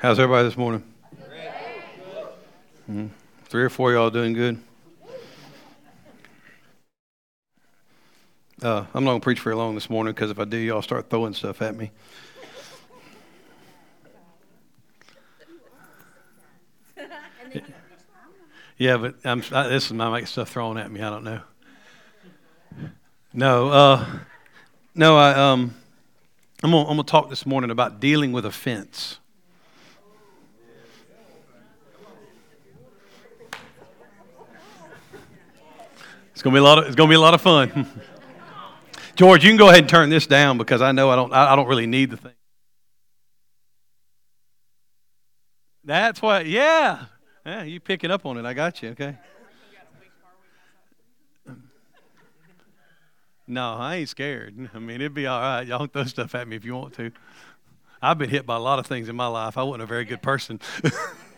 How's everybody this morning? Mm-hmm. Three or four y'all doing good? Uh, I'm not going to preach very long this morning because if I do, y'all start throwing stuff at me. Yeah, but I'm, I, this is my stuff thrown at me. I don't know. No, uh, no, I, um, I'm going to talk this morning about dealing with offense. It's gonna be a lot of it's gonna be a lot of fun. George, you can go ahead and turn this down because I know I don't I don't really need the thing. That's what. yeah. Yeah, you picking up on it. I got you, okay? No, I ain't scared. I mean, it'd be all right. Y'all throw stuff at me if you want to. I've been hit by a lot of things in my life. I wasn't a very good person.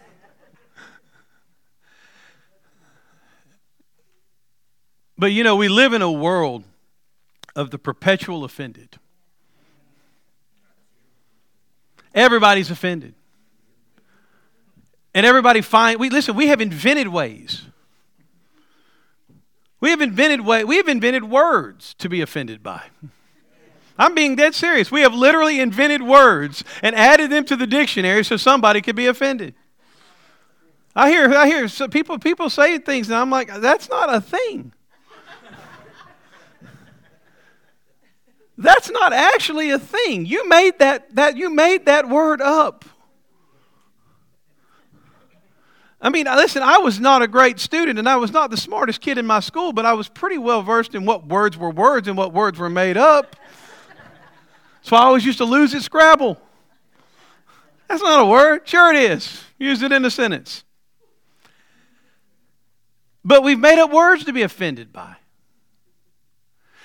But you know, we live in a world of the perpetual offended. Everybody's offended. And everybody find we listen, we have invented ways. We have invented way, we have invented words to be offended by. I'm being dead serious. We have literally invented words and added them to the dictionary so somebody could be offended. I hear I hear people people say things and I'm like, that's not a thing. That's not actually a thing. You made that, that, you made that word up. I mean, listen, I was not a great student and I was not the smartest kid in my school, but I was pretty well versed in what words were words and what words were made up. So I always used to lose at Scrabble. That's not a word. Sure, it is. Use it in a sentence. But we've made up words to be offended by.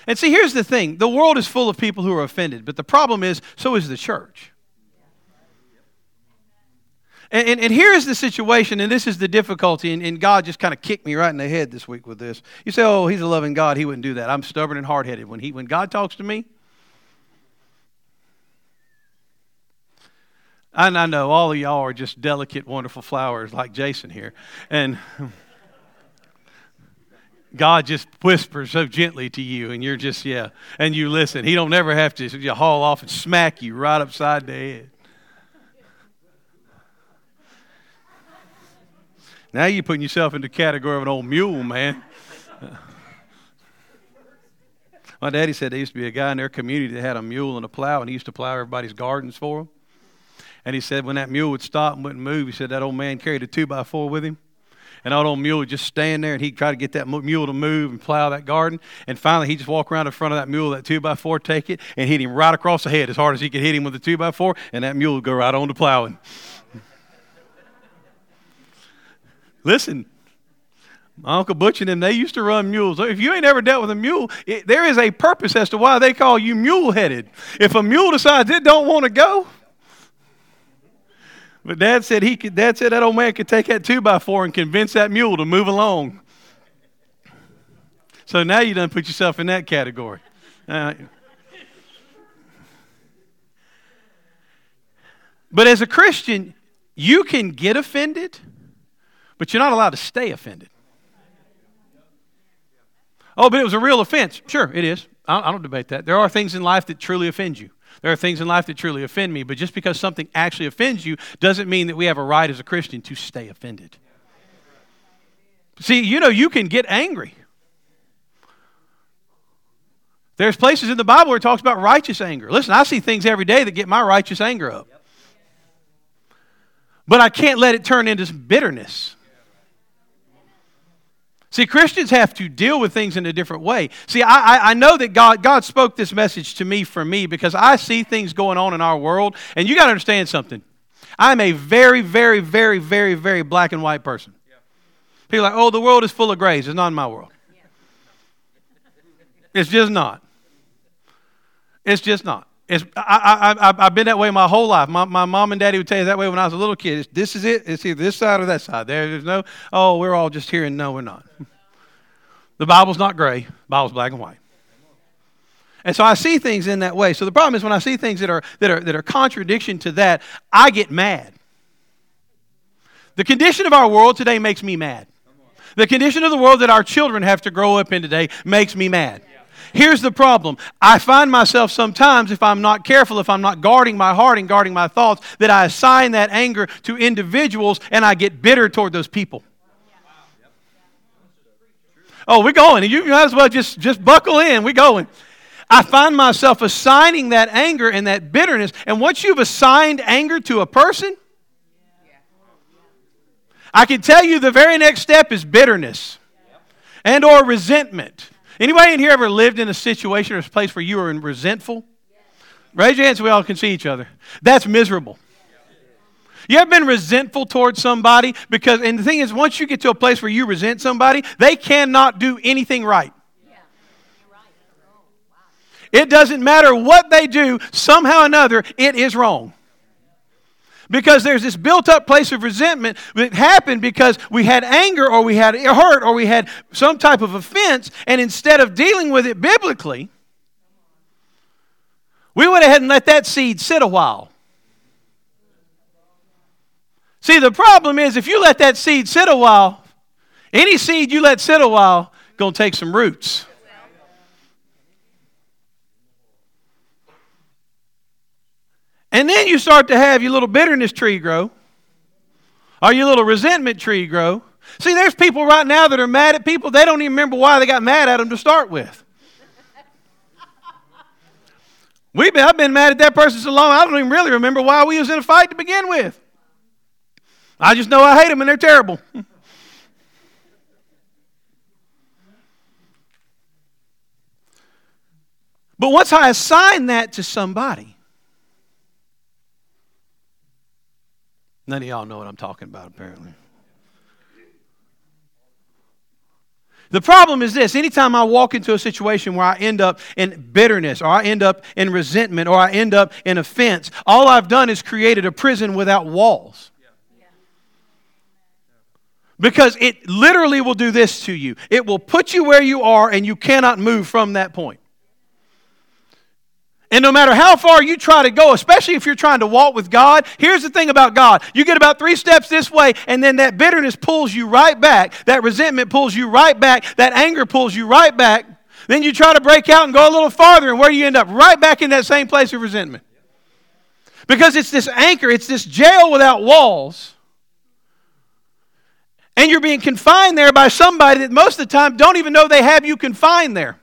And see, here's the thing the world is full of people who are offended, but the problem is, so is the church. And, and, and here's the situation, and this is the difficulty, and, and God just kind of kicked me right in the head this week with this. You say, oh, he's a loving God. He wouldn't do that. I'm stubborn and hard headed. When, he, when God talks to me, and I know all of y'all are just delicate, wonderful flowers like Jason here. And. God just whispers so gently to you, and you're just, yeah, and you listen. He don't never have to you haul off and smack you right upside the head. Now you're putting yourself in the category of an old mule, man. My daddy said there used to be a guy in their community that had a mule and a plow, and he used to plow everybody's gardens for them. And he said when that mule would stop and wouldn't move, he said that old man carried a two by four with him and that old mule would just stand there and he'd try to get that mule to move and plow that garden. And finally, he'd just walk around in front of that mule, that two by four, take it, and hit him right across the head as hard as he could hit him with the two by four, and that mule would go right on to plowing. Listen, my Uncle Butch and them, they used to run mules. If you ain't ever dealt with a mule, it, there is a purpose as to why they call you mule headed. If a mule decides it don't want to go, but dad said he could, dad said that old man could take that two by four and convince that mule to move along. So now you done put yourself in that category. Uh, but as a Christian, you can get offended, but you're not allowed to stay offended. Oh, but it was a real offense. Sure, it is. I don't debate that. There are things in life that truly offend you. There are things in life that truly offend me, but just because something actually offends you doesn't mean that we have a right as a Christian to stay offended. See, you know, you can get angry. There's places in the Bible where it talks about righteous anger. Listen, I see things every day that get my righteous anger up. But I can't let it turn into bitterness. See, Christians have to deal with things in a different way. See, I, I, know that God, God spoke this message to me for me because I see things going on in our world, and you got to understand something. I'm a very, very, very, very, very black and white person. People are like, oh, the world is full of grays. It's not in my world. It's just not. It's just not. It's, I, I, I've been that way my whole life. My, my mom and daddy would tell you that way when I was a little kid. It's, this is it. It's either this side or that side. There, there's no, oh, we're all just here and no, we're not. The Bible's not gray. The Bible's black and white. And so I see things in that way. So the problem is when I see things that are, that are, that are contradiction to that, I get mad. The condition of our world today makes me mad. The condition of the world that our children have to grow up in today makes me mad. Here's the problem. I find myself sometimes, if I'm not careful, if I'm not guarding my heart and guarding my thoughts, that I assign that anger to individuals and I get bitter toward those people. Oh, we're going. You might as well just, just buckle in. We're going. I find myself assigning that anger and that bitterness. And once you've assigned anger to a person, I can tell you the very next step is bitterness and or resentment. Anybody in here ever lived in a situation or a place where you were resentful? Raise your hands so we all can see each other. That's miserable. You ever been resentful towards somebody? Because, and the thing is, once you get to a place where you resent somebody, they cannot do anything right. It doesn't matter what they do, somehow or another, it is wrong. Because there's this built up place of resentment that happened because we had anger or we had hurt or we had some type of offense, and instead of dealing with it biblically, we went ahead and let that seed sit a while. See, the problem is if you let that seed sit a while, any seed you let sit a while, going to take some roots. And then you start to have your little bitterness tree grow, or your little resentment tree grow. See, there's people right now that are mad at people. They don't even remember why they got mad at them to start with. We've been, I've been mad at that person so long, I don't even really remember why we was in a fight to begin with. I just know I hate them and they're terrible. but once I assign that to somebody, None of y'all know what I'm talking about, apparently. The problem is this anytime I walk into a situation where I end up in bitterness, or I end up in resentment, or I end up in offense, all I've done is created a prison without walls. Because it literally will do this to you it will put you where you are, and you cannot move from that point. And no matter how far you try to go, especially if you're trying to walk with God, here's the thing about God. You get about three steps this way, and then that bitterness pulls you right back. That resentment pulls you right back. That anger pulls you right back. Then you try to break out and go a little farther, and where do you end up? Right back in that same place of resentment. Because it's this anchor, it's this jail without walls. And you're being confined there by somebody that most of the time don't even know they have you confined there.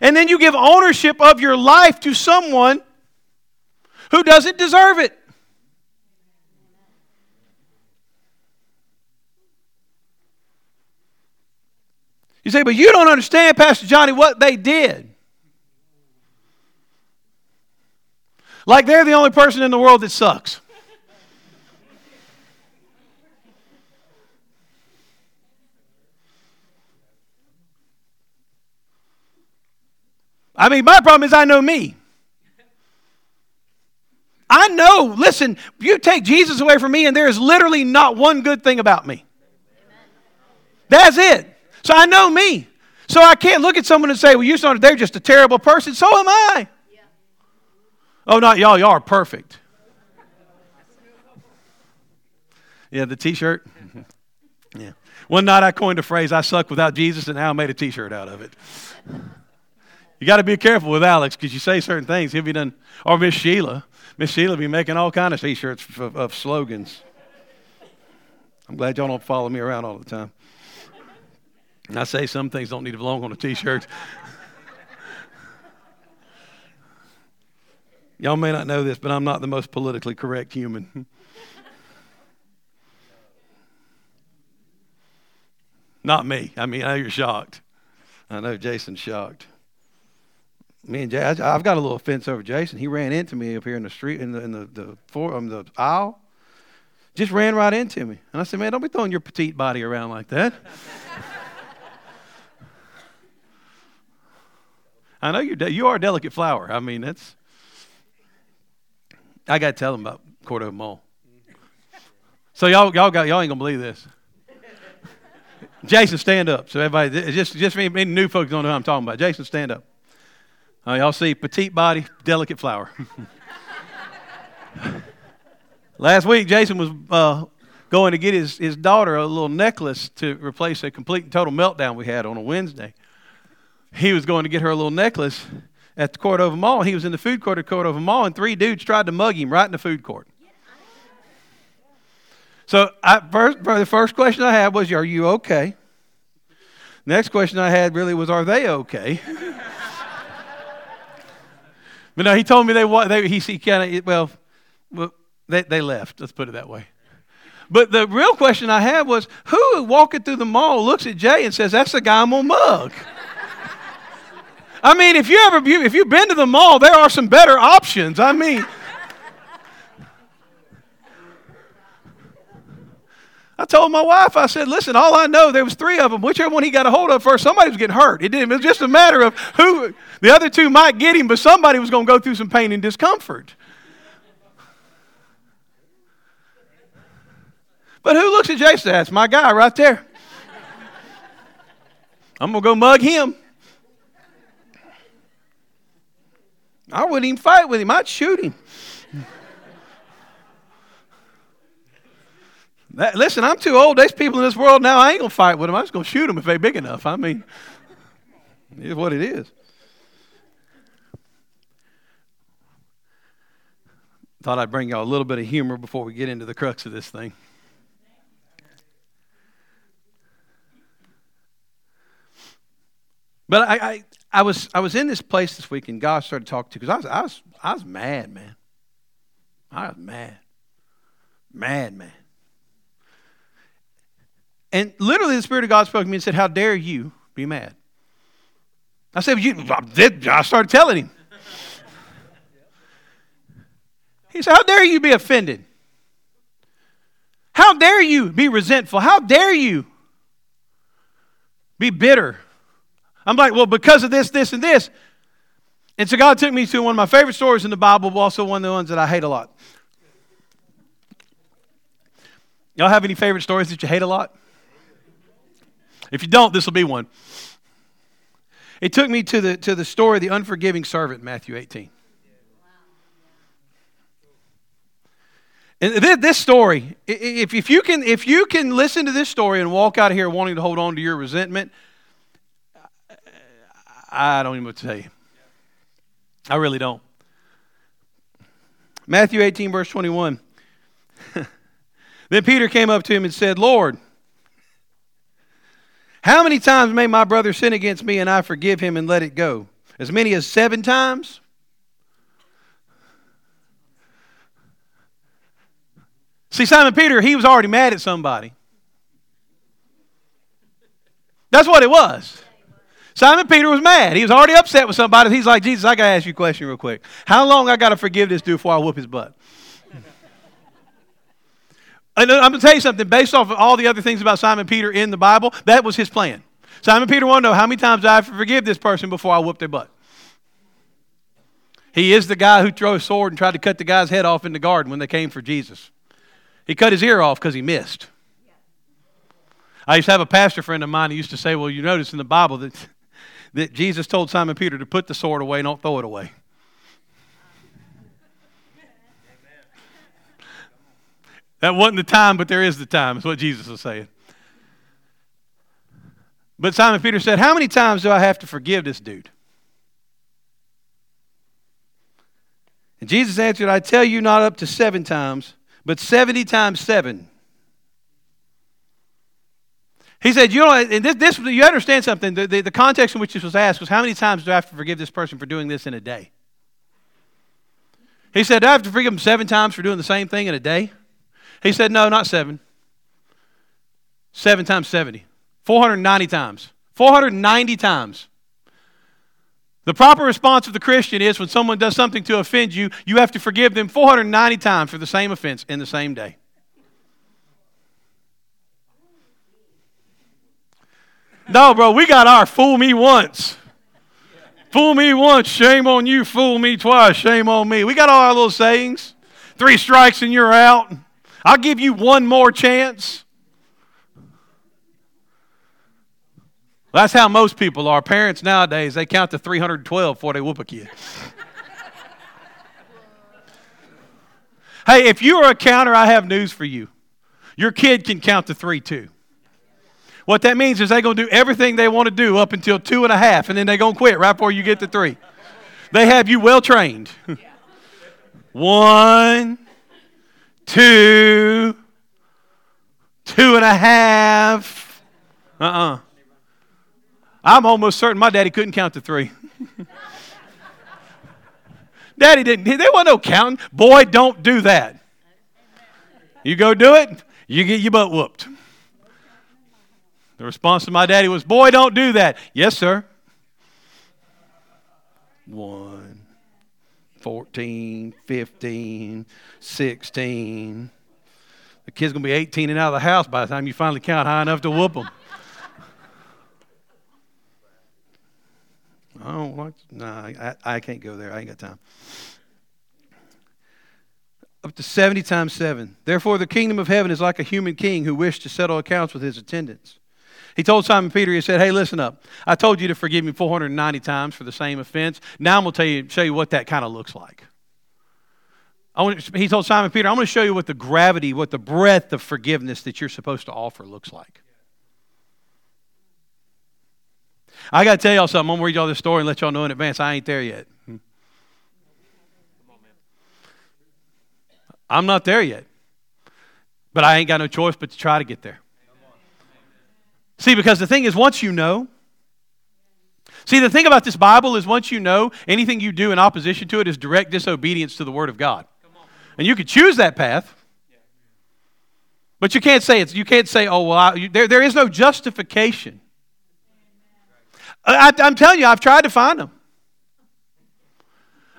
And then you give ownership of your life to someone who doesn't deserve it. You say, but you don't understand, Pastor Johnny, what they did. Like they're the only person in the world that sucks. I mean, my problem is I know me. I know, listen, you take Jesus away from me, and there is literally not one good thing about me. That's it. So I know me. So I can't look at someone and say, well, you saw they're just a terrible person. So am I. Yeah. Oh, not y'all. Y'all are perfect. Yeah, the t shirt. yeah. One night I coined a phrase, I suck without Jesus, and now I made a t shirt out of it. You got to be careful with Alex because you say certain things, he'll be done. Or Miss Sheila. Miss Sheila be making all kind of t-shirts of, of slogans. I'm glad y'all don't follow me around all the time. And I say some things don't need to belong on a t-shirt. y'all may not know this, but I'm not the most politically correct human. not me. I mean, I know you're shocked. I know Jason's shocked me and Jay, I, have got a little offense over Jason. He ran into me up here in the street, in the in the the, for, um, the aisle. Just ran right into me, and I said, "Man, don't be throwing your petite body around like that." I know you're de- you are a delicate flower. I mean, that's. I got to tell them about Cordova Mall. So y'all y'all got y'all ain't gonna believe this. Jason, stand up. So everybody, just just me, me new folks don't know who I'm talking about. Jason, stand up. Uh, y'all see petite body, delicate flower. Last week, Jason was uh, going to get his, his daughter a little necklace to replace a complete and total meltdown we had on a Wednesday. He was going to get her a little necklace at the Cordova Mall. He was in the food court at Cordova Mall, and three dudes tried to mug him right in the food court. So I, first, the first question I had was, "Are you okay?" Next question I had really was, "Are they okay?" But no, he told me they they he, he kind of well, well they they left. Let's put it that way. But the real question I had was, who walking through the mall looks at Jay and says, "That's the guy I'm gonna mug"? I mean, if you ever if you've been to the mall, there are some better options. I mean. I told my wife, I said, listen, all I know, there was three of them. Whichever one he got a hold of first, somebody was getting hurt. It, didn't, it was just a matter of who, the other two might get him, but somebody was going to go through some pain and discomfort. But who looks at Jason? That's my guy right there. I'm going to go mug him. I wouldn't even fight with him, I'd shoot him. That, listen, I'm too old. There's people in this world now. I ain't gonna fight with them. I'm just gonna shoot them if they're big enough. I mean, it is what it is. Thought I'd bring y'all a little bit of humor before we get into the crux of this thing. But I, I, I was I was in this place this week, and God started talking to me because I was I was I was mad, man. I was mad, mad, man. And literally, the Spirit of God spoke to me and said, How dare you be mad? I said, you, I started telling him. He said, How dare you be offended? How dare you be resentful? How dare you be bitter? I'm like, Well, because of this, this, and this. And so God took me to one of my favorite stories in the Bible, but also one of the ones that I hate a lot. Y'all have any favorite stories that you hate a lot? If you don't, this will be one. It took me to the, to the story of the unforgiving servant, Matthew 18. And this story, if, if, you can, if you can listen to this story and walk out of here wanting to hold on to your resentment, I don't even know what to tell you. I really don't. Matthew 18, verse 21. then Peter came up to him and said, Lord, how many times may my brother sin against me and I forgive him and let it go? As many as seven times? See, Simon Peter, he was already mad at somebody. That's what it was. Simon Peter was mad. He was already upset with somebody. He's like, Jesus, I got to ask you a question real quick. How long I got to forgive this dude before I whoop his butt? And I'm going to tell you something, based off of all the other things about Simon Peter in the Bible, that was his plan. Simon Peter wanted to know how many times I forgive this person before I whoop their butt. He is the guy who threw a sword and tried to cut the guy's head off in the garden when they came for Jesus. He cut his ear off because he missed. I used to have a pastor friend of mine who used to say, Well, you notice in the Bible that, that Jesus told Simon Peter to put the sword away, don't throw it away. That wasn't the time, but there is the time, is what Jesus was saying. But Simon Peter said, How many times do I have to forgive this dude? And Jesus answered, I tell you, not up to seven times, but 70 times seven. He said, You know, and this, this you understand something. The, the, the context in which this was asked was, How many times do I have to forgive this person for doing this in a day? He said, Do I have to forgive him seven times for doing the same thing in a day? He said, No, not seven. Seven times 70. 490 times. 490 times. The proper response of the Christian is when someone does something to offend you, you have to forgive them 490 times for the same offense in the same day. No, bro, we got our fool me once. Fool me once, shame on you. Fool me twice, shame on me. We got all our little sayings. Three strikes and you're out. I'll give you one more chance. That's how most people are. Parents nowadays, they count to 312 before they whoop a kid. Hey, if you are a counter, I have news for you. Your kid can count to three too. What that means is they're going to do everything they want to do up until two and a half, and then they're going to quit right before you get to three. They have you well trained. One, two, two and a half. Uh uh-uh. uh. i am almost certain my daddy couldn't count to three. daddy didn't. There wasn't no counting. Boy, don't do that. You go do it, you get your butt whooped. The response to my daddy was, Boy, don't do that. Yes, sir. One, 14, 15, 16. The kid's going to be 18 and out of the house by the time you finally count high enough to whoop them. I don't like, nah, I, I can't go there. I ain't got time. Up to 70 times 7. Therefore, the kingdom of heaven is like a human king who wished to settle accounts with his attendants. He told Simon Peter, he said, Hey, listen up. I told you to forgive me 490 times for the same offense. Now I'm going to tell you, show you what that kind of looks like. I want, he told Simon Peter, I'm going to show you what the gravity, what the breadth of forgiveness that you're supposed to offer looks like. I got to tell y'all something. I'm going to read y'all this story and let y'all know in advance. I ain't there yet. Hmm. I'm not there yet. But I ain't got no choice but to try to get there. See, because the thing is, once you know, see, the thing about this Bible is once you know, anything you do in opposition to it is direct disobedience to the Word of God. And you could choose that path. But you can't say it's, you can't say, oh, well, I, there, there is no justification. I, I'm telling you, I've tried to find them.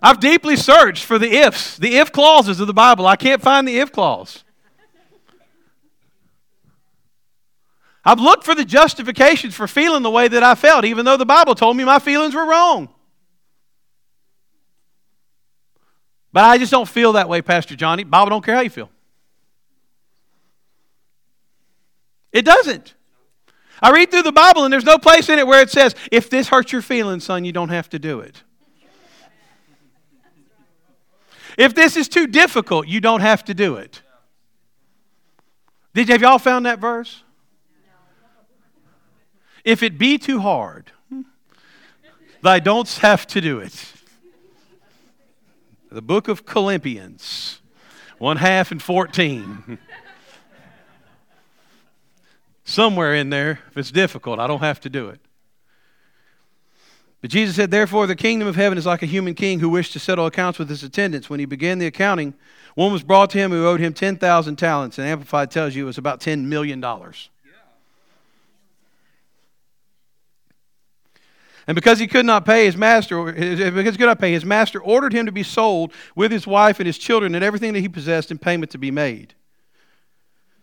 I've deeply searched for the ifs, the if clauses of the Bible. I can't find the if clause. I've looked for the justifications for feeling the way that I felt, even though the Bible told me my feelings were wrong. But I just don't feel that way, Pastor Johnny. Bible don't care how you feel. It doesn't. I read through the Bible and there's no place in it where it says, if this hurts your feelings, son, you don't have to do it. If this is too difficult, you don't have to do it. Did have y'all found that verse? If it be too hard, thy don't have to do it. The book of Philippians, one half and 14. Somewhere in there, if it's difficult, I don't have to do it. But Jesus said, Therefore, the kingdom of heaven is like a human king who wished to settle accounts with his attendants. When he began the accounting, one was brought to him who owed him 10,000 talents. And Amplified tells you it was about $10 million. And because he could not pay his master, because he could not pay, his master ordered him to be sold with his wife and his children and everything that he possessed in payment to be made.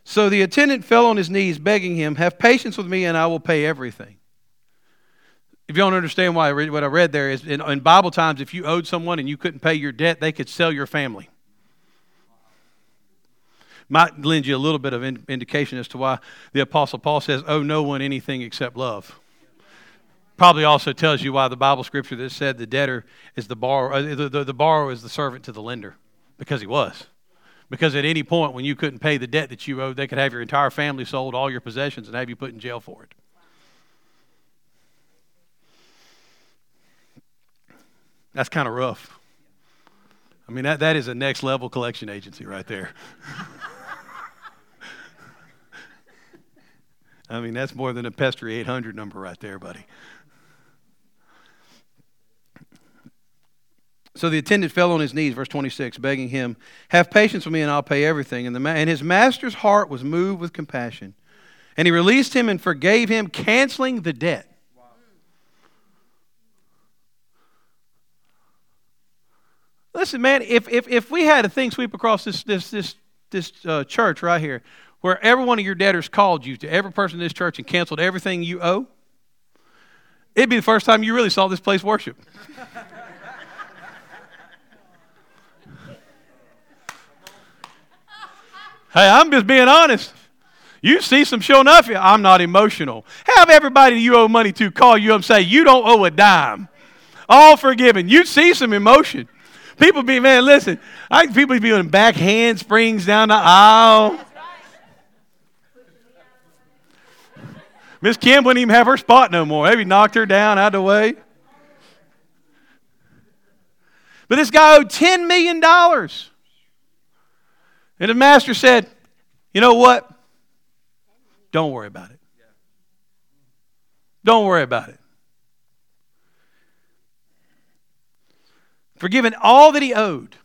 So the attendant fell on his knees, begging him, Have patience with me, and I will pay everything. If you don't understand why I read, what I read there is in, in Bible times, if you owed someone and you couldn't pay your debt, they could sell your family. Might lend you a little bit of in, indication as to why the Apostle Paul says, Owe no one anything except love probably also tells you why the Bible scripture that said the debtor is the borrower, uh, the, the, the borrower is the servant to the lender, because he was. Because at any point when you couldn't pay the debt that you owed, they could have your entire family sold, all your possessions, and have you put in jail for it. That's kind of rough. I mean, that, that is a next level collection agency right there. I mean, that's more than a Pestry 800 number right there, buddy. So the attendant fell on his knees, verse 26, begging him, Have patience with me, and I'll pay everything. And, the ma- and his master's heart was moved with compassion. And he released him and forgave him, canceling the debt. Listen, man, if, if, if we had a thing sweep across this, this, this, this uh, church right here, where every one of your debtors called you to every person in this church and canceled everything you owe, it'd be the first time you really saw this place worship. Hey, I'm just being honest. You see some showing up here. I'm not emotional. Have everybody you owe money to call you up and say, You don't owe a dime. All forgiven. You see some emotion. People be, man, listen, I people be doing back handsprings down the aisle. Miss Kim wouldn't even have her spot no more. Maybe knocked her down out of the way. But this guy owed $10 million. And the master said, You know what? Don't worry about it. Don't worry about it. Forgiven all that he owed,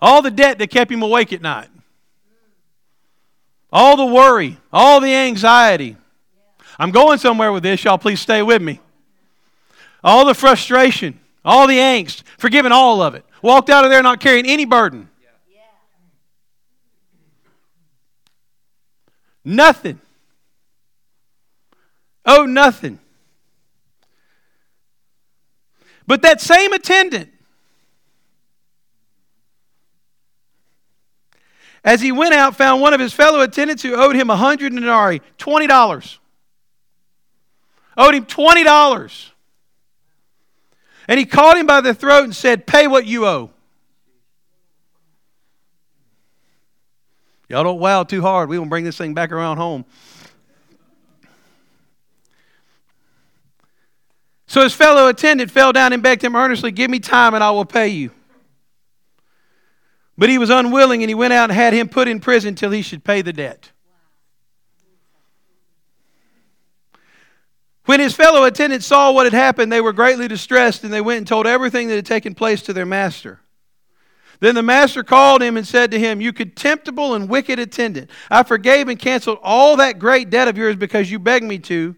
all the debt that kept him awake at night, all the worry, all the anxiety. I'm going somewhere with this. Y'all, please stay with me. All the frustration, all the angst, forgiven all of it. Walked out of there not carrying any burden. Nothing. Oh, nothing. But that same attendant, as he went out, found one of his fellow attendants who owed him a hundred denarii, twenty dollars. Owed him twenty dollars. And he caught him by the throat and said, Pay what you owe. Y'all don't wow too hard. We will bring this thing back around home. So his fellow attendant fell down and begged him earnestly, Give me time and I will pay you. But he was unwilling and he went out and had him put in prison till he should pay the debt. When his fellow attendants saw what had happened, they were greatly distressed and they went and told everything that had taken place to their master. Then the master called him and said to him, You contemptible and wicked attendant, I forgave and canceled all that great debt of yours because you begged me to.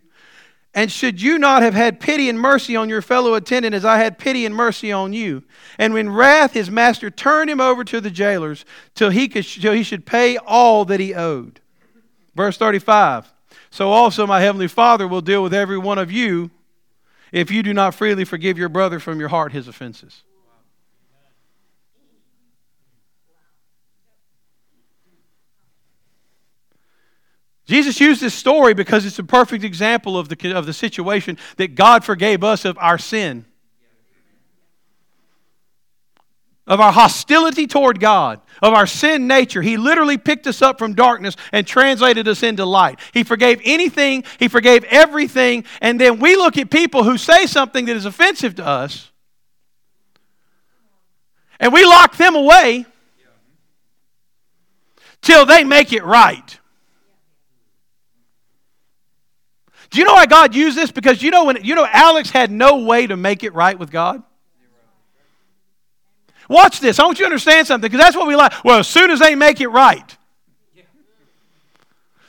And should you not have had pity and mercy on your fellow attendant as I had pity and mercy on you? And when wrath, his master turned him over to the jailers till he, could, till he should pay all that he owed. Verse 35 So also my heavenly Father will deal with every one of you if you do not freely forgive your brother from your heart his offenses. Jesus used this story because it's a perfect example of the, of the situation that God forgave us of our sin, of our hostility toward God, of our sin nature. He literally picked us up from darkness and translated us into light. He forgave anything, He forgave everything, and then we look at people who say something that is offensive to us, and we lock them away till they make it right. Do you know why God used this? Because you know when you know Alex had no way to make it right with God. Watch this. I want you to understand something because that's what we like. Well, as soon as they make it right,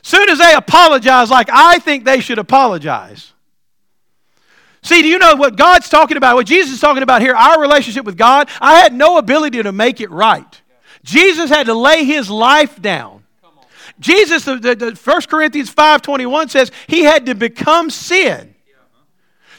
soon as they apologize like I think they should apologize. See, do you know what God's talking about? What Jesus is talking about here, our relationship with God, I had no ability to make it right. Jesus had to lay his life down. Jesus, the, the, the 1 Corinthians 5.21 says he had to become sin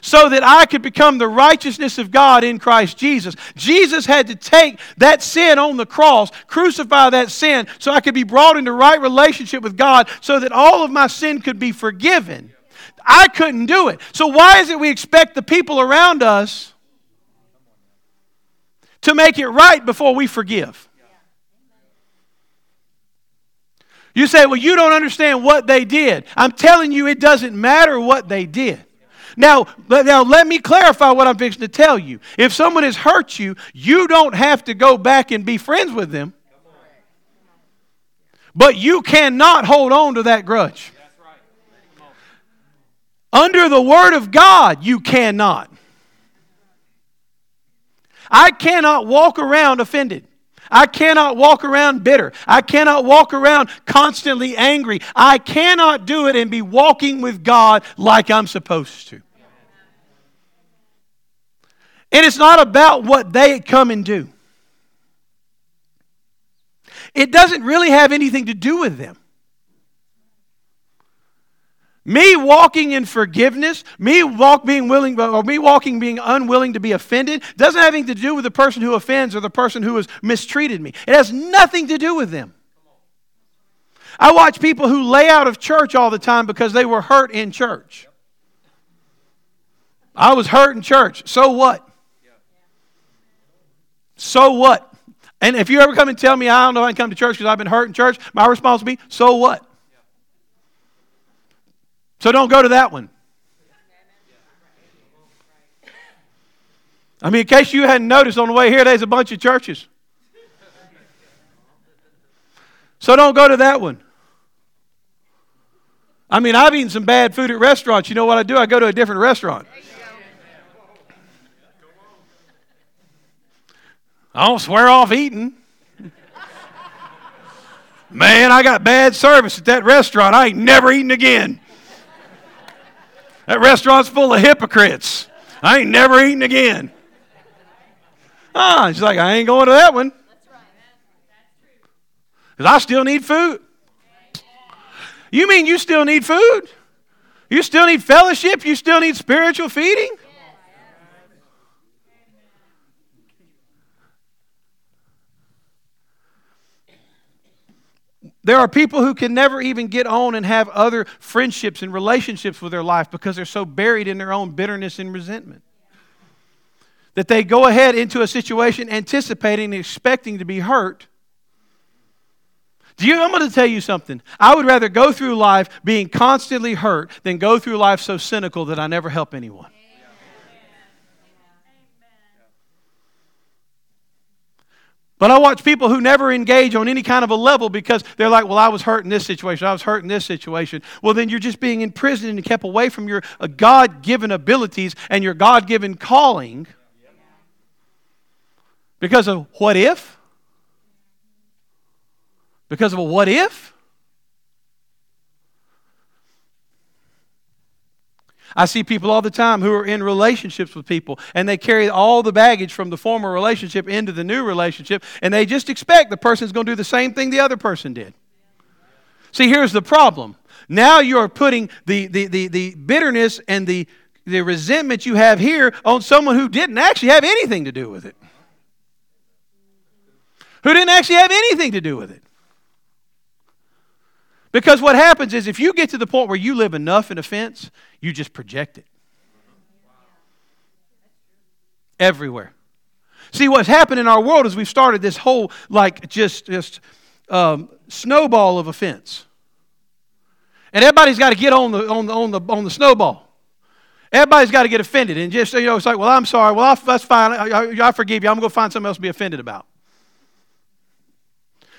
so that I could become the righteousness of God in Christ Jesus. Jesus had to take that sin on the cross, crucify that sin, so I could be brought into right relationship with God, so that all of my sin could be forgiven. I couldn't do it. So, why is it we expect the people around us to make it right before we forgive? You say, well, you don't understand what they did. I'm telling you, it doesn't matter what they did. Now, now let me clarify what I'm fixing to tell you. If someone has hurt you, you don't have to go back and be friends with them. But you cannot hold on to that grudge. Under the Word of God, you cannot. I cannot walk around offended. I cannot walk around bitter. I cannot walk around constantly angry. I cannot do it and be walking with God like I'm supposed to. And it's not about what they come and do, it doesn't really have anything to do with them. Me walking in forgiveness, me walk being willing, or me walking being unwilling to be offended, doesn't have anything to do with the person who offends or the person who has mistreated me. It has nothing to do with them. I watch people who lay out of church all the time because they were hurt in church. I was hurt in church. So what? So what? And if you ever come and tell me I don't know I can come to church because I've been hurt in church, my response will be, so what? So don't go to that one. I mean, in case you hadn't noticed on the way here, there's a bunch of churches. So don't go to that one. I mean, I've eaten some bad food at restaurants. You know what I do? I go to a different restaurant. I don't swear off eating. Man, I got bad service at that restaurant. I ain't never eating again. That restaurant's full of hypocrites. I ain't never eating again. Ah, she's like, I ain't going to that one. Because I still need food. You mean you still need food? You still need fellowship? You still need spiritual feeding? There are people who can never even get on and have other friendships and relationships with their life because they're so buried in their own bitterness and resentment. That they go ahead into a situation anticipating and expecting to be hurt. Do you, I'm going to tell you something. I would rather go through life being constantly hurt than go through life so cynical that I never help anyone. But I watch people who never engage on any kind of a level because they're like, well, I was hurt in this situation. I was hurt in this situation. Well, then you're just being imprisoned and kept away from your uh, God given abilities and your God given calling because of what if? Because of a what if? I see people all the time who are in relationships with people and they carry all the baggage from the former relationship into the new relationship and they just expect the person's going to do the same thing the other person did. See, here's the problem. Now you're putting the, the, the, the bitterness and the, the resentment you have here on someone who didn't actually have anything to do with it. Who didn't actually have anything to do with it. Because what happens is if you get to the point where you live enough in offense, you just project it. Everywhere. See, what's happened in our world is we've started this whole, like, just, just um, snowball of offense. And everybody's got to get on the, on, the, on, the, on the snowball. Everybody's got to get offended. And just, you know, it's like, well, I'm sorry. Well, that's fine. I, I, I forgive you. I'm going to find something else to be offended about.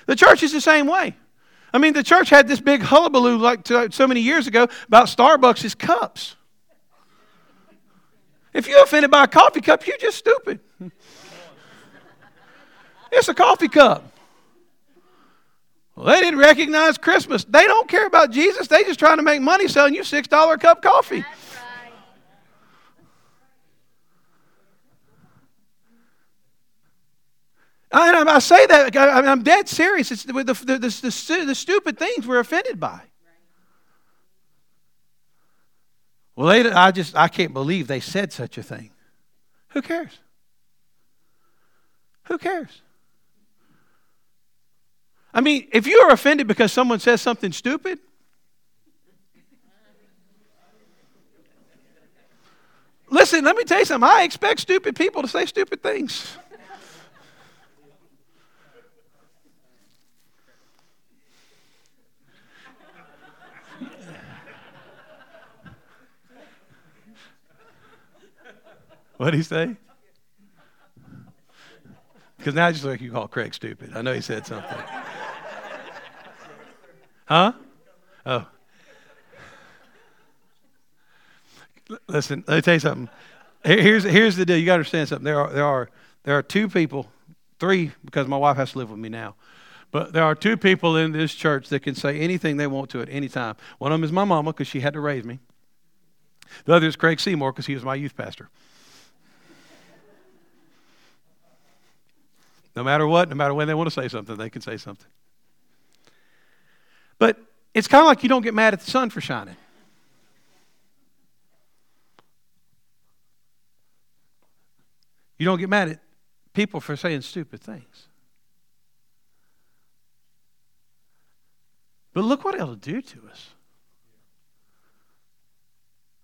The church is the same way. I mean, the church had this big hullabaloo like so many years ago about Starbucks' cups. If you're offended by a coffee cup, you're just stupid. It's a coffee cup. Well, they didn't recognize Christmas. They don't care about Jesus. They just trying to make money selling you $6 cup coffee. I, I say that, I, am dead serious. It's the, the, the, the, the stupid things we're offended by. Well, they, I just, I can't believe they said such a thing. Who cares? Who cares? I mean, if you are offended because someone says something stupid, listen, let me tell you something. I expect stupid people to say stupid things. What did he say? Because now I just like you call Craig stupid. I know he said something. Huh? Oh. Listen, let me tell you something. Here's, here's the deal. You got to understand something. There are, there, are, there are two people, three, because my wife has to live with me now. But there are two people in this church that can say anything they want to at any time. One of them is my mama because she had to raise me. The other is Craig Seymour because he was my youth pastor. No matter what, no matter when they want to say something, they can say something. But it's kind of like you don't get mad at the sun for shining. You don't get mad at people for saying stupid things. But look what it'll do to us.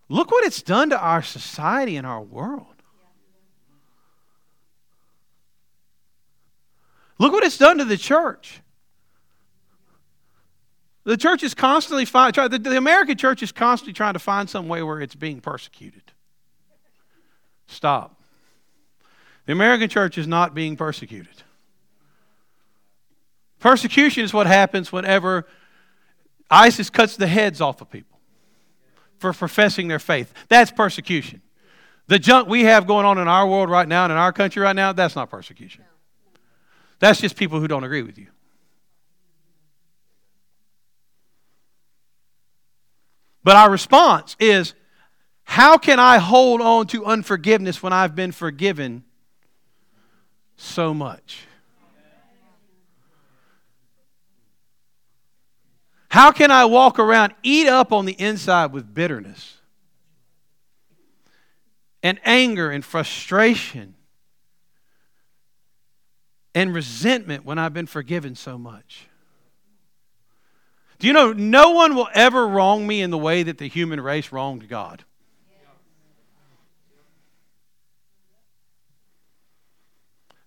Look what it's done to our society and our world. Look what it's done to the church. The church is constantly find, the, the American church is constantly trying to find some way where it's being persecuted. Stop. The American church is not being persecuted. Persecution is what happens whenever ISIS cuts the heads off of people for professing their faith. That's persecution. The junk we have going on in our world right now and in our country right now, that's not persecution. That's just people who don't agree with you. But our response is how can I hold on to unforgiveness when I've been forgiven so much? How can I walk around, eat up on the inside with bitterness and anger and frustration and resentment when I've been forgiven so much? Do you know no one will ever wrong me in the way that the human race wronged God?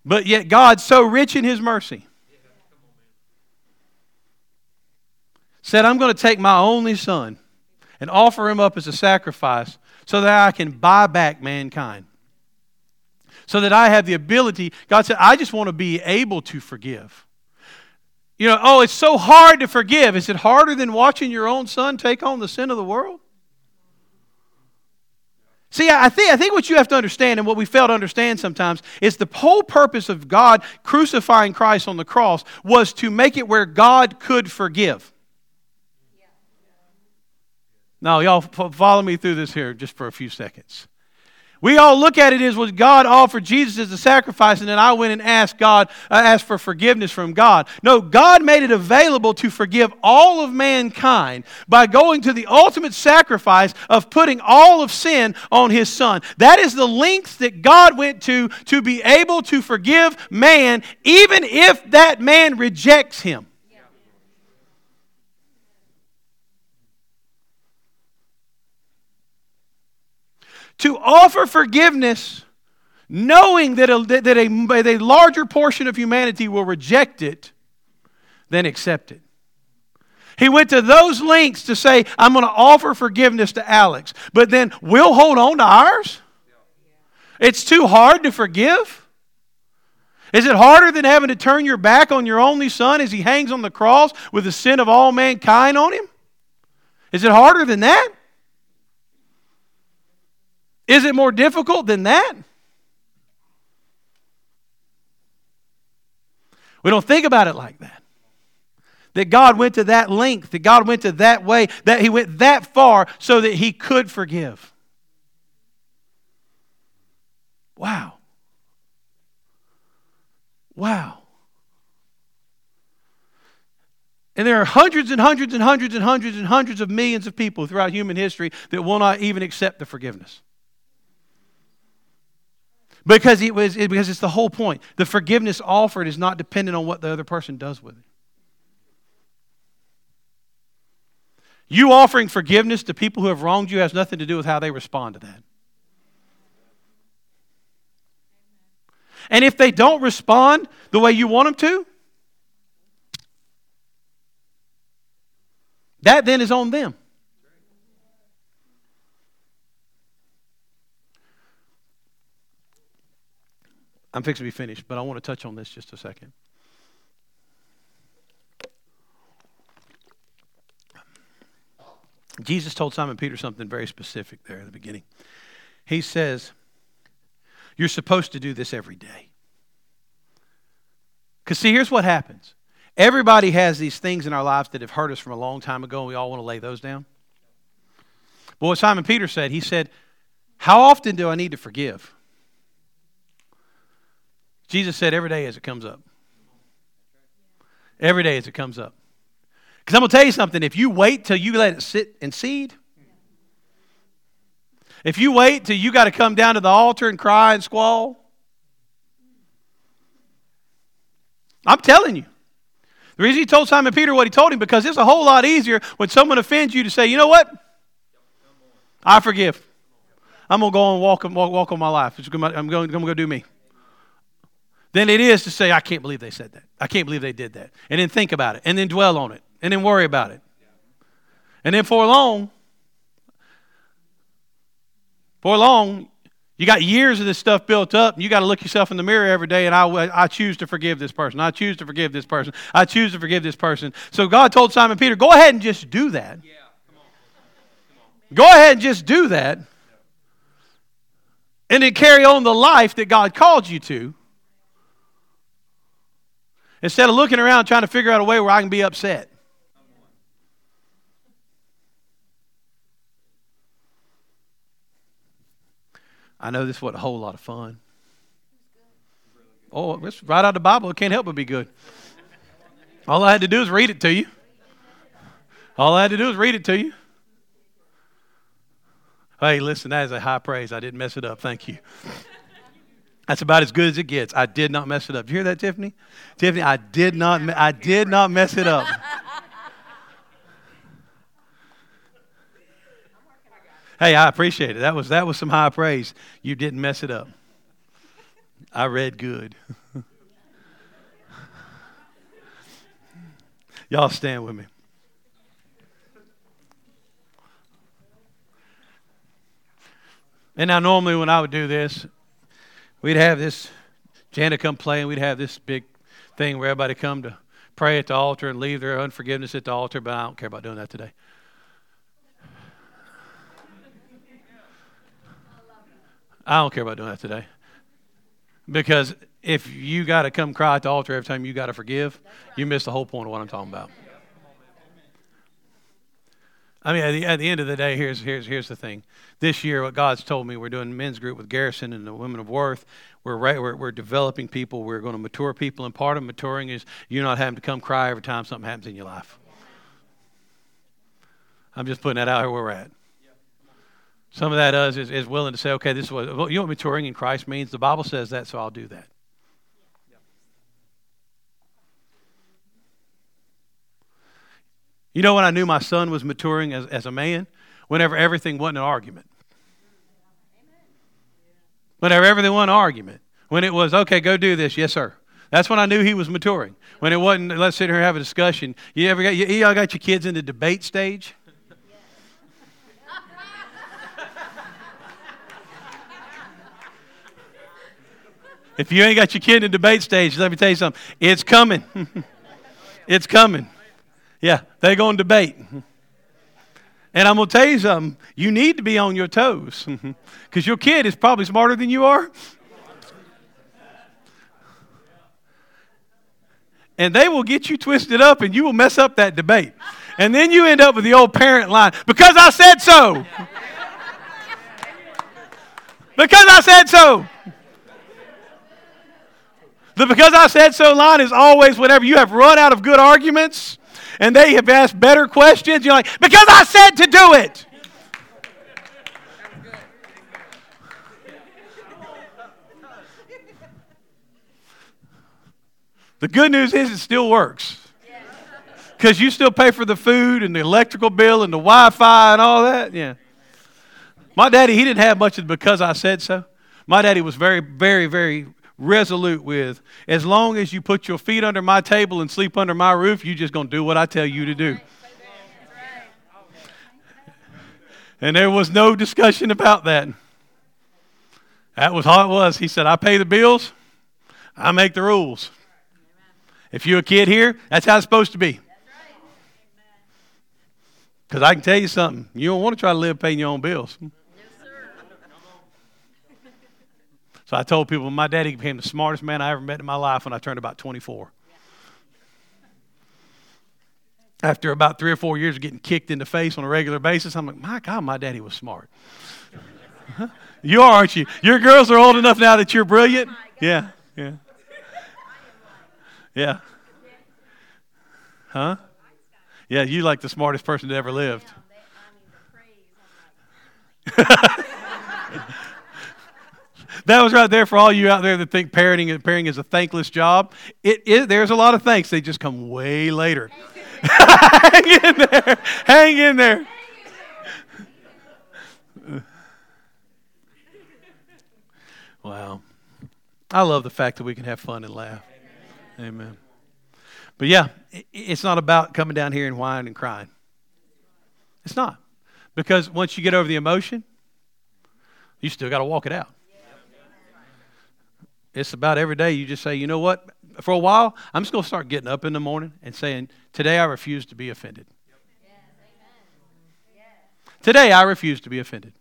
But yet, God, so rich in His mercy, said, I'm going to take my only son and offer him up as a sacrifice so that I can buy back mankind. So that I have the ability, God said, I just want to be able to forgive. You know, oh, it's so hard to forgive. Is it harder than watching your own son take on the sin of the world? See, I think, I think what you have to understand and what we fail to understand sometimes is the whole purpose of God crucifying Christ on the cross was to make it where God could forgive. Now, y'all follow me through this here just for a few seconds. We all look at it as was God offered Jesus as a sacrifice, and then I went and asked God, I asked for forgiveness from God. No, God made it available to forgive all of mankind by going to the ultimate sacrifice of putting all of sin on his son. That is the length that God went to to be able to forgive man, even if that man rejects him. To offer forgiveness knowing that a, that a, a larger portion of humanity will reject it than accept it. He went to those lengths to say, I'm going to offer forgiveness to Alex, but then we'll hold on to ours? It's too hard to forgive? Is it harder than having to turn your back on your only son as he hangs on the cross with the sin of all mankind on him? Is it harder than that? Is it more difficult than that? We don't think about it like that. That God went to that length, that God went to that way, that He went that far so that He could forgive. Wow. Wow. And there are hundreds and hundreds and hundreds and hundreds and hundreds of millions of people throughout human history that will not even accept the forgiveness. Because, it was, it, because it's the whole point. The forgiveness offered is not dependent on what the other person does with it. You offering forgiveness to people who have wronged you has nothing to do with how they respond to that. And if they don't respond the way you want them to, that then is on them. I'm fixing to be finished, but I want to touch on this just a second. Jesus told Simon Peter something very specific there at the beginning. He says, You're supposed to do this every day. Because, see, here's what happens everybody has these things in our lives that have hurt us from a long time ago, and we all want to lay those down. But what Simon Peter said, he said, How often do I need to forgive? Jesus said, every day as it comes up. Every day as it comes up. Because I'm going to tell you something. If you wait till you let it sit and seed, if you wait till you got to come down to the altar and cry and squall, I'm telling you. The reason he told Simon Peter what he told him, because it's a whole lot easier when someone offends you to say, you know what? I forgive. I'm going to go and walk, walk, walk on my life. Going, I'm going to go do me than it is to say, I can't believe they said that. I can't believe they did that. And then think about it, and then dwell on it, and then worry about it. And then for long, for long, you got years of this stuff built up, and you got to look yourself in the mirror every day, and I, I choose to forgive this person. I choose to forgive this person. I choose to forgive this person. So God told Simon Peter, go ahead and just do that. Go ahead and just do that. And then carry on the life that God called you to. Instead of looking around trying to figure out a way where I can be upset. I know this wasn't a whole lot of fun. Oh, it's right out of the Bible. It can't help but be good. All I had to do is read it to you. All I had to do is read it to you. Hey, listen, that is a high praise. I didn't mess it up. Thank you. That's about as good as it gets. I did not mess it up. You hear that, Tiffany? Tiffany, I did not. I did not mess it up. Hey, I appreciate it. That was that was some high praise. You didn't mess it up. I read good. Y'all stand with me. And now normally when I would do this, we'd have this Janet come play and we'd have this big thing where everybody come to pray at the altar and leave their unforgiveness at the altar, but I don't care about doing that today. I don't care about doing that today. Because if you got to come cry at the altar every time you got to forgive, you miss the whole point of what I'm talking about. I mean, at the, at the end of the day, here's, here's, here's the thing. This year, what God's told me, we're doing men's group with Garrison and the Women of Worth. We're, right, we're, we're developing people. We're going to mature people. And part of maturing is you not having to come cry every time something happens in your life. I'm just putting that out here where we're at. Some of that is, is, is willing to say, okay, this is what, you know what maturing in Christ means? The Bible says that, so I'll do that. You know when I knew my son was maturing as, as a man? Whenever everything wasn't an argument. Whenever everything wasn't an argument. When it was, okay, go do this. Yes, sir. That's when I knew he was maturing. When it wasn't, let's sit here and have a discussion. You ever got, you, you all got your kids in the debate stage? If you ain't got your kid in the debate stage, let me tell you something. It's coming. it's coming. Yeah, they're going to debate. And I'm going to tell you something. You need to be on your toes because your kid is probably smarter than you are. And they will get you twisted up and you will mess up that debate. And then you end up with the old parent line because I said so. because I said so. The because I said so line is always whenever you have run out of good arguments and they have asked better questions, you're like, because I said to do it. The good news is it still works. Because you still pay for the food and the electrical bill and the Wi Fi and all that. Yeah. My daddy, he didn't have much of because I said so. My daddy was very, very, very resolute with. As long as you put your feet under my table and sleep under my roof, you're just going to do what I tell you to do. And there was no discussion about that. That was how it was. He said, I pay the bills, I make the rules. If you're a kid here, that's how it's supposed to be. Because I can tell you something, you don't want to try to live paying your own bills. So I told people my daddy became the smartest man I ever met in my life when I turned about 24. After about three or four years of getting kicked in the face on a regular basis, I'm like, my God, my daddy was smart. you are, aren't you? Your girls are old enough now that you're brilliant. Yeah, yeah. Yeah. Huh? Yeah, you like the smartest person that ever lived. that was right there for all you out there that think parenting and parenting is a thankless job. It is. There's a lot of thanks. They just come way later. Hang in there. Hang in there. Wow. I love the fact that we can have fun and laugh. Amen. But yeah, it's not about coming down here and whining and crying. It's not. Because once you get over the emotion, you still got to walk it out. It's about every day you just say, you know what? For a while, I'm just going to start getting up in the morning and saying, today I refuse to be offended. Today I refuse to be offended.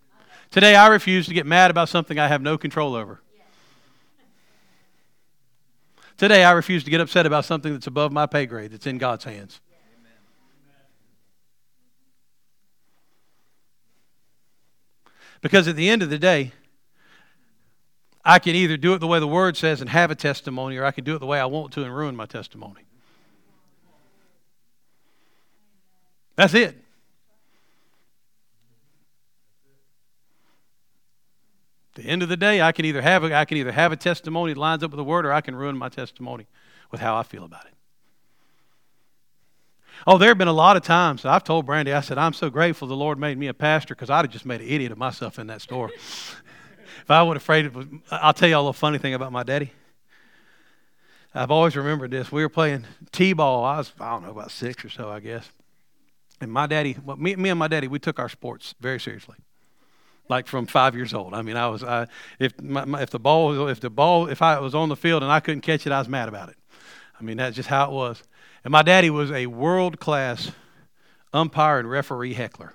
Today I refuse to get mad about something I have no control over. Today I refuse to get upset about something that's above my pay grade, that's in God's hands. Because at the end of the day, I can either do it the way the Word says and have a testimony, or I can do it the way I want to and ruin my testimony. That's it. At the end of the day, I can either have a, I can either have a testimony that lines up with the Word, or I can ruin my testimony with how I feel about it. Oh, there have been a lot of times that I've told Brandy, I said, I'm so grateful the Lord made me a pastor because I'd have just made an idiot of myself in that store. if I would have afraid of, I'll tell you all a funny thing about my daddy. I've always remembered this. We were playing t-ball. I was, I don't know, about six or so, I guess. And my daddy, well, me, me and my daddy, we took our sports very seriously like from five years old. I mean, I was I, if my, my, if the ball if the ball if I was on the field and I couldn't catch it, I was mad about it. I mean, that's just how it was. And my daddy was a world class umpire and referee heckler.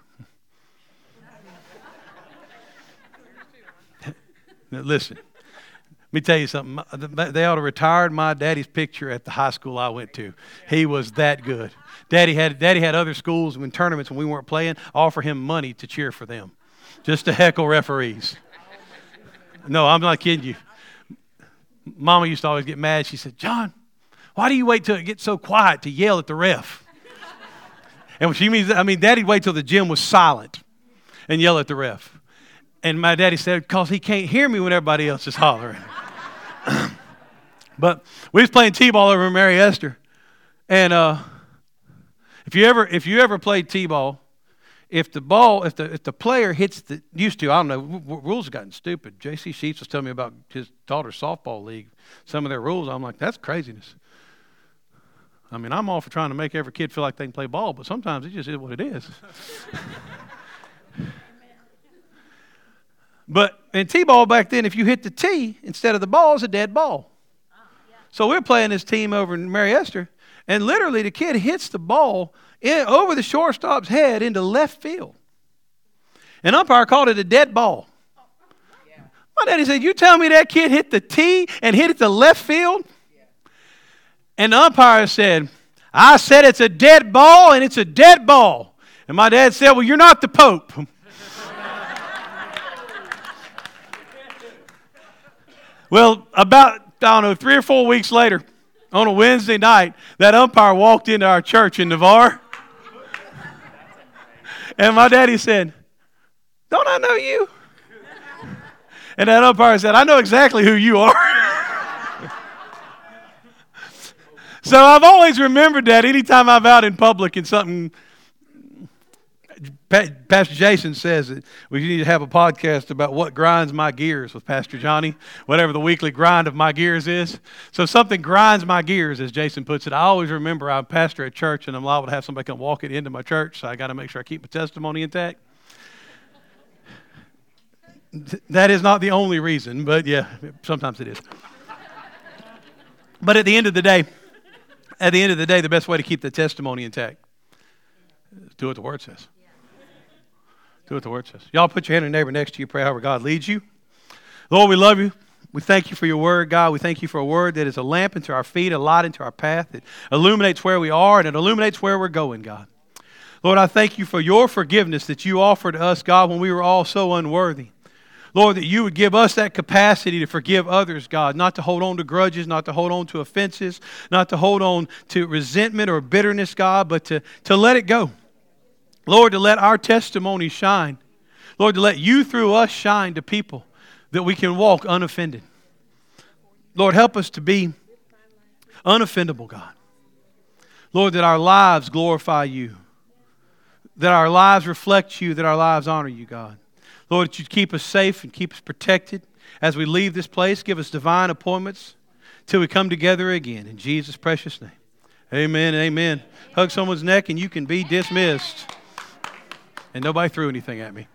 Now, listen, let me tell you something. They ought to retired my daddy's picture at the high school I went to. He was that good. Daddy had Daddy had other schools when tournaments when we weren't playing offer him money to cheer for them, just to heckle referees. No, I'm not kidding you. Mama used to always get mad. She said, "John, why do you wait till it gets so quiet to yell at the ref? And she means, I mean, daddy'd wait till the gym was silent and yell at the ref. And my daddy said, because he can't hear me when everybody else is hollering. but we was playing t-ball over Mary Esther. And uh, if you ever if you ever played t-ball, if the ball, if the if the player hits the used to, I don't know, rules have gotten stupid. J.C. Sheets was telling me about his daughter's softball league. Some of their rules, I'm like, that's craziness. I mean, I'm all for trying to make every kid feel like they can play ball, but sometimes it just is what it is. but in T-ball back then, if you hit the T instead of the ball, it's a dead ball. So we're playing this team over in Mary Esther, and literally the kid hits the ball in, over the shortstop's head into left field. An umpire called it a dead ball. My daddy said, You tell me that kid hit the T and hit it to left field? And the umpire said, I said it's a dead ball and it's a dead ball. And my dad said, Well, you're not the Pope. well, about, I don't know, three or four weeks later, on a Wednesday night, that umpire walked into our church in Navarre. And my daddy said, Don't I know you? And that umpire said, I know exactly who you are. So I've always remembered that anytime I'm out in public and something, Pastor Jason says that we need to have a podcast about what grinds my gears with Pastor Johnny, whatever the weekly grind of my gears is. So something grinds my gears, as Jason puts it. I always remember I'm pastor at church and I'm liable to have somebody come walk it into my church, so I got to make sure I keep my testimony intact. That is not the only reason, but yeah, sometimes it is. But at the end of the day, at the end of the day, the best way to keep the testimony intact is do what the Word says. Do what the Word says. Y'all put your hand on your neighbor next to you, pray however God leads you. Lord, we love you. We thank you for your word, God. We thank you for a word that is a lamp into our feet, a light into our path. It illuminates where we are and it illuminates where we're going, God. Lord, I thank you for your forgiveness that you offered us, God, when we were all so unworthy. Lord, that you would give us that capacity to forgive others, God, not to hold on to grudges, not to hold on to offenses, not to hold on to resentment or bitterness, God, but to, to let it go. Lord, to let our testimony shine. Lord, to let you through us shine to people that we can walk unoffended. Lord, help us to be unoffendable, God. Lord, that our lives glorify you, that our lives reflect you, that our lives honor you, God. Lord, that you keep us safe and keep us protected as we leave this place. Give us divine appointments till we come together again. In Jesus' precious name, Amen. Amen. Hug someone's neck and you can be dismissed. And nobody threw anything at me.